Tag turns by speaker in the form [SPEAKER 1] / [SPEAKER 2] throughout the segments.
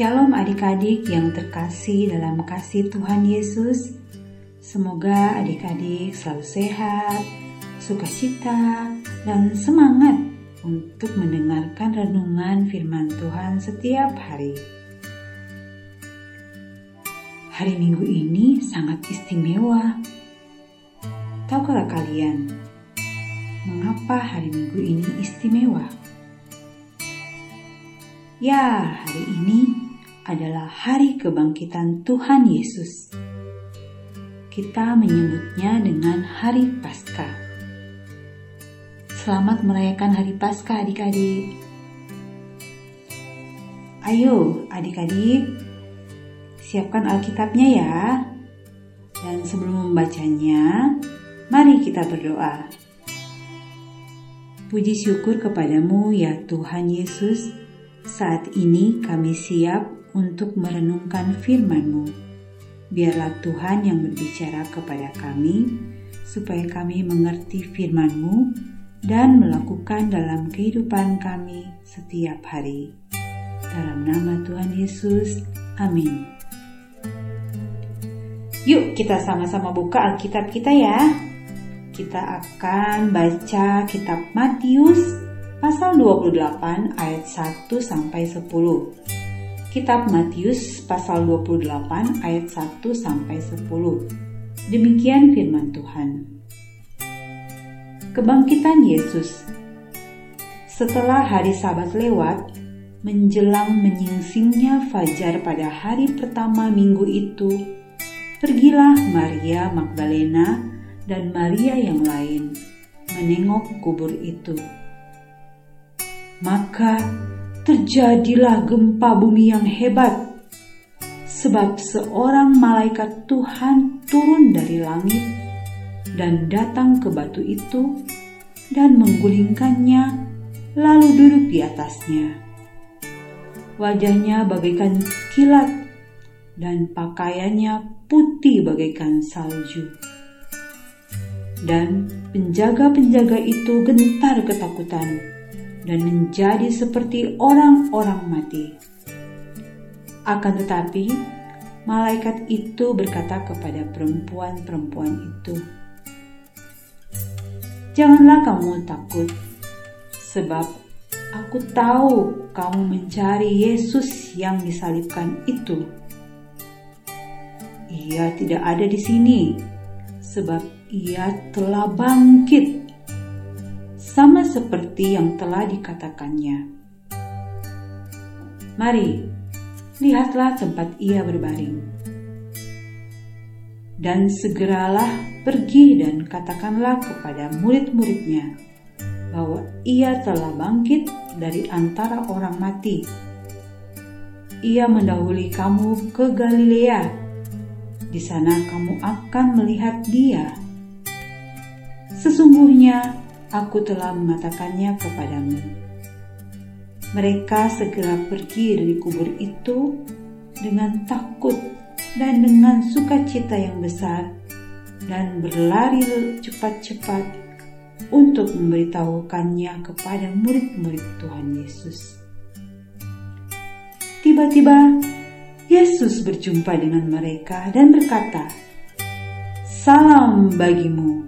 [SPEAKER 1] Shalom adik-adik yang terkasih dalam kasih Tuhan Yesus. Semoga adik-adik selalu sehat, sukacita, dan semangat untuk mendengarkan renungan firman Tuhan setiap hari. Hari Minggu ini sangat istimewa. Tahukah kalian mengapa hari Minggu ini istimewa? Ya, hari ini adalah hari kebangkitan Tuhan Yesus. Kita menyebutnya dengan Hari Paskah. Selamat merayakan Hari Paskah adik-adik. Ayo adik-adik, siapkan Alkitabnya ya. Dan sebelum membacanya, mari kita berdoa. Puji syukur kepadamu ya Tuhan Yesus, saat ini kami siap untuk merenungkan firman-Mu. Biarlah Tuhan yang berbicara kepada kami, supaya kami mengerti firman-Mu dan melakukan dalam kehidupan kami setiap hari. Dalam nama Tuhan Yesus, amin. Yuk kita sama-sama buka Alkitab kita ya. Kita akan baca kitab Matius pasal 28 ayat 1 sampai 10. Kitab Matius pasal 28 ayat 1 sampai 10. Demikian firman Tuhan. Kebangkitan Yesus. Setelah hari Sabat lewat, menjelang menyingsingnya fajar pada hari pertama minggu itu, pergilah Maria Magdalena dan Maria yang lain menengok kubur itu. Maka terjadilah gempa bumi yang hebat, sebab seorang malaikat Tuhan turun dari langit dan datang ke batu itu dan menggulingkannya, lalu duduk di atasnya. Wajahnya bagaikan kilat dan pakaiannya putih bagaikan salju. Dan penjaga-penjaga itu gentar ketakutan dan menjadi seperti orang-orang mati. Akan tetapi, malaikat itu berkata kepada perempuan-perempuan itu, "Janganlah kamu takut, sebab aku tahu kamu mencari Yesus yang disalibkan itu. Ia tidak ada di sini, sebab ia telah bangkit sama seperti yang telah dikatakannya. Mari, lihatlah tempat ia berbaring. Dan segeralah pergi dan katakanlah kepada murid-muridnya bahwa ia telah bangkit dari antara orang mati. Ia mendahului kamu ke Galilea. Di sana kamu akan melihat dia. Sesungguhnya aku telah mengatakannya kepadamu. Mereka segera pergi dari kubur itu dengan takut dan dengan sukacita yang besar dan berlari cepat-cepat untuk memberitahukannya kepada murid-murid Tuhan Yesus. Tiba-tiba Yesus berjumpa dengan mereka dan berkata, "Salam bagimu."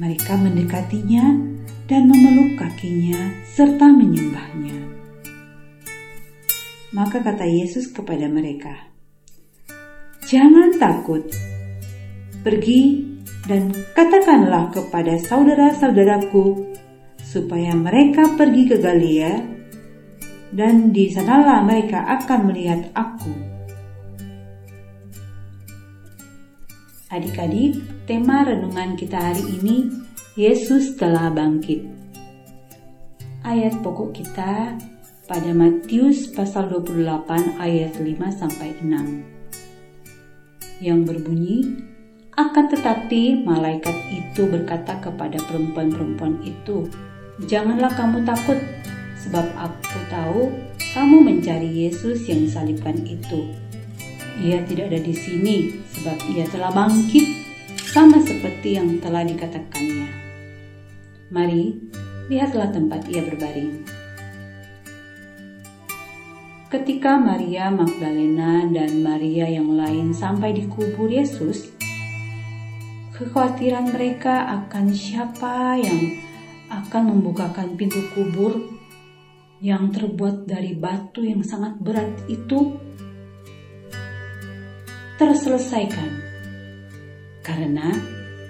[SPEAKER 1] Mereka mendekatinya dan memeluk kakinya serta menyembahnya. Maka kata Yesus kepada mereka, "Jangan takut, pergi dan katakanlah kepada saudara-saudaraku supaya mereka pergi ke Galilea, dan di sanalah mereka akan melihat Aku." Adik-adik, tema renungan kita hari ini Yesus telah bangkit. Ayat pokok kita pada Matius pasal 28 ayat 5 sampai 6 yang berbunyi Akan tetapi malaikat itu berkata kepada perempuan-perempuan itu, Janganlah kamu takut, sebab aku tahu kamu mencari Yesus yang disalibkan itu. Ia tidak ada di sini, sebab ia telah bangkit, sama seperti yang telah dikatakannya. Mari, lihatlah tempat ia berbaring. Ketika Maria Magdalena dan Maria yang lain sampai di kubur Yesus, kekhawatiran mereka akan siapa yang akan membukakan pintu kubur yang terbuat dari batu yang sangat berat itu terselesaikan karena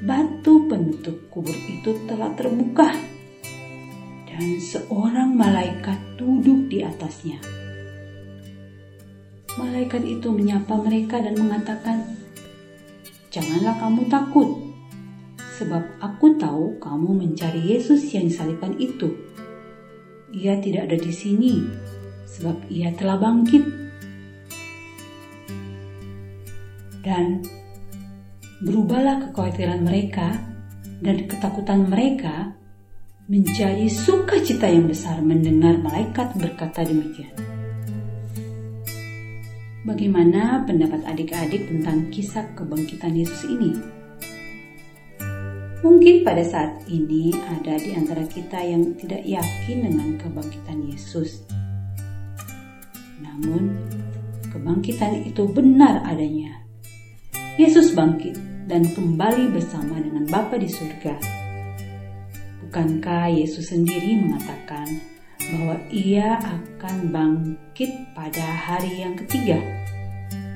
[SPEAKER 1] batu penutup kubur itu telah terbuka dan seorang malaikat duduk di atasnya. Malaikat itu menyapa mereka dan mengatakan, "Janganlah kamu takut, sebab aku tahu kamu mencari Yesus yang disalibkan itu. Ia tidak ada di sini, sebab ia telah bangkit." Dan berubahlah kekhawatiran mereka dan ketakutan mereka menjadi sukacita yang besar mendengar malaikat berkata demikian. Bagaimana pendapat adik-adik tentang kisah kebangkitan Yesus ini? Mungkin pada saat ini ada di antara kita yang tidak yakin dengan kebangkitan Yesus. Namun, kebangkitan itu benar adanya. Yesus bangkit dan kembali bersama dengan Bapa di surga. Bukankah Yesus sendiri mengatakan bahwa ia akan bangkit pada hari yang ketiga.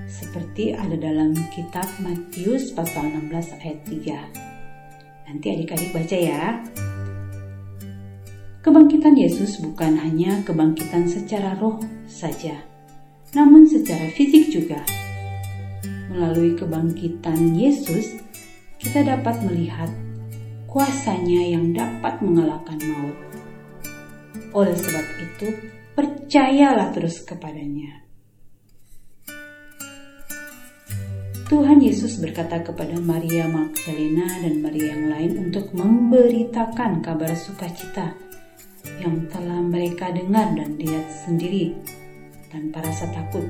[SPEAKER 1] Seperti ada dalam kitab Matius pasal 16 ayat 3. Nanti adik-adik baca ya. Kebangkitan Yesus bukan hanya kebangkitan secara roh saja, namun secara fisik juga. Melalui kebangkitan Yesus, kita dapat melihat kuasanya yang dapat mengalahkan maut oleh sebab itu, percayalah terus kepadanya. Tuhan Yesus berkata kepada Maria Magdalena dan Maria yang lain untuk memberitakan kabar sukacita yang telah mereka dengar dan lihat sendiri tanpa rasa takut.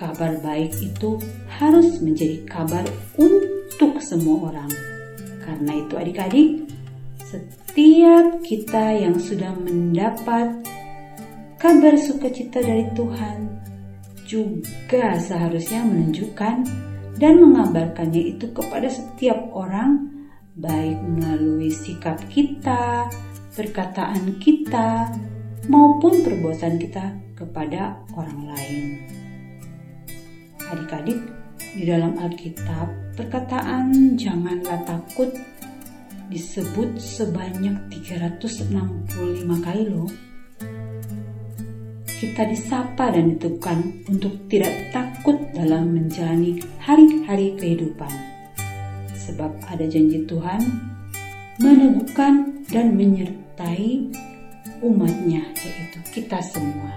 [SPEAKER 1] Kabar baik itu harus menjadi kabar untuk semua orang. Karena itu adik-adik, setiap kita yang sudah mendapat kabar sukacita dari Tuhan juga seharusnya menunjukkan dan mengabarkannya itu kepada setiap orang baik melalui sikap kita, perkataan kita, maupun perbuatan kita kepada orang lain. Adik-adik, di dalam Alkitab, perkataan "janganlah takut" disebut sebanyak 365 kali loh. Kita disapa dan diteguhkan untuk tidak takut dalam menjalani hari-hari kehidupan. Sebab ada janji Tuhan meneguhkan dan menyertai umatnya yaitu kita semua.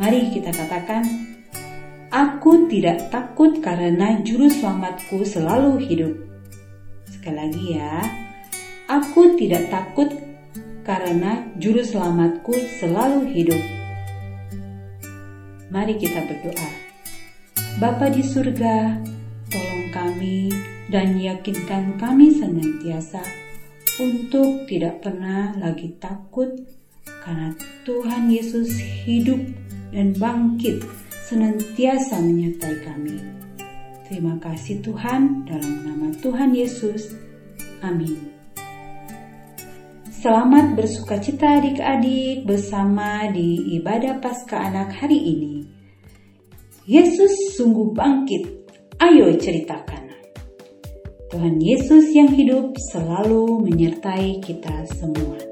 [SPEAKER 1] Mari kita katakan, Aku tidak takut karena juru selamatku selalu hidup Sekali lagi ya, aku tidak takut karena juru selamatku selalu hidup. Mari kita berdoa. Bapa di surga, tolong kami dan yakinkan kami senantiasa untuk tidak pernah lagi takut karena Tuhan Yesus hidup dan bangkit senantiasa menyertai kami. Terima kasih Tuhan, dalam nama Tuhan Yesus. Amin. Selamat bersuka cita adik-adik bersama di ibadah Paskah Anak hari ini. Yesus sungguh bangkit. Ayo ceritakan. Tuhan Yesus yang hidup selalu menyertai kita semua.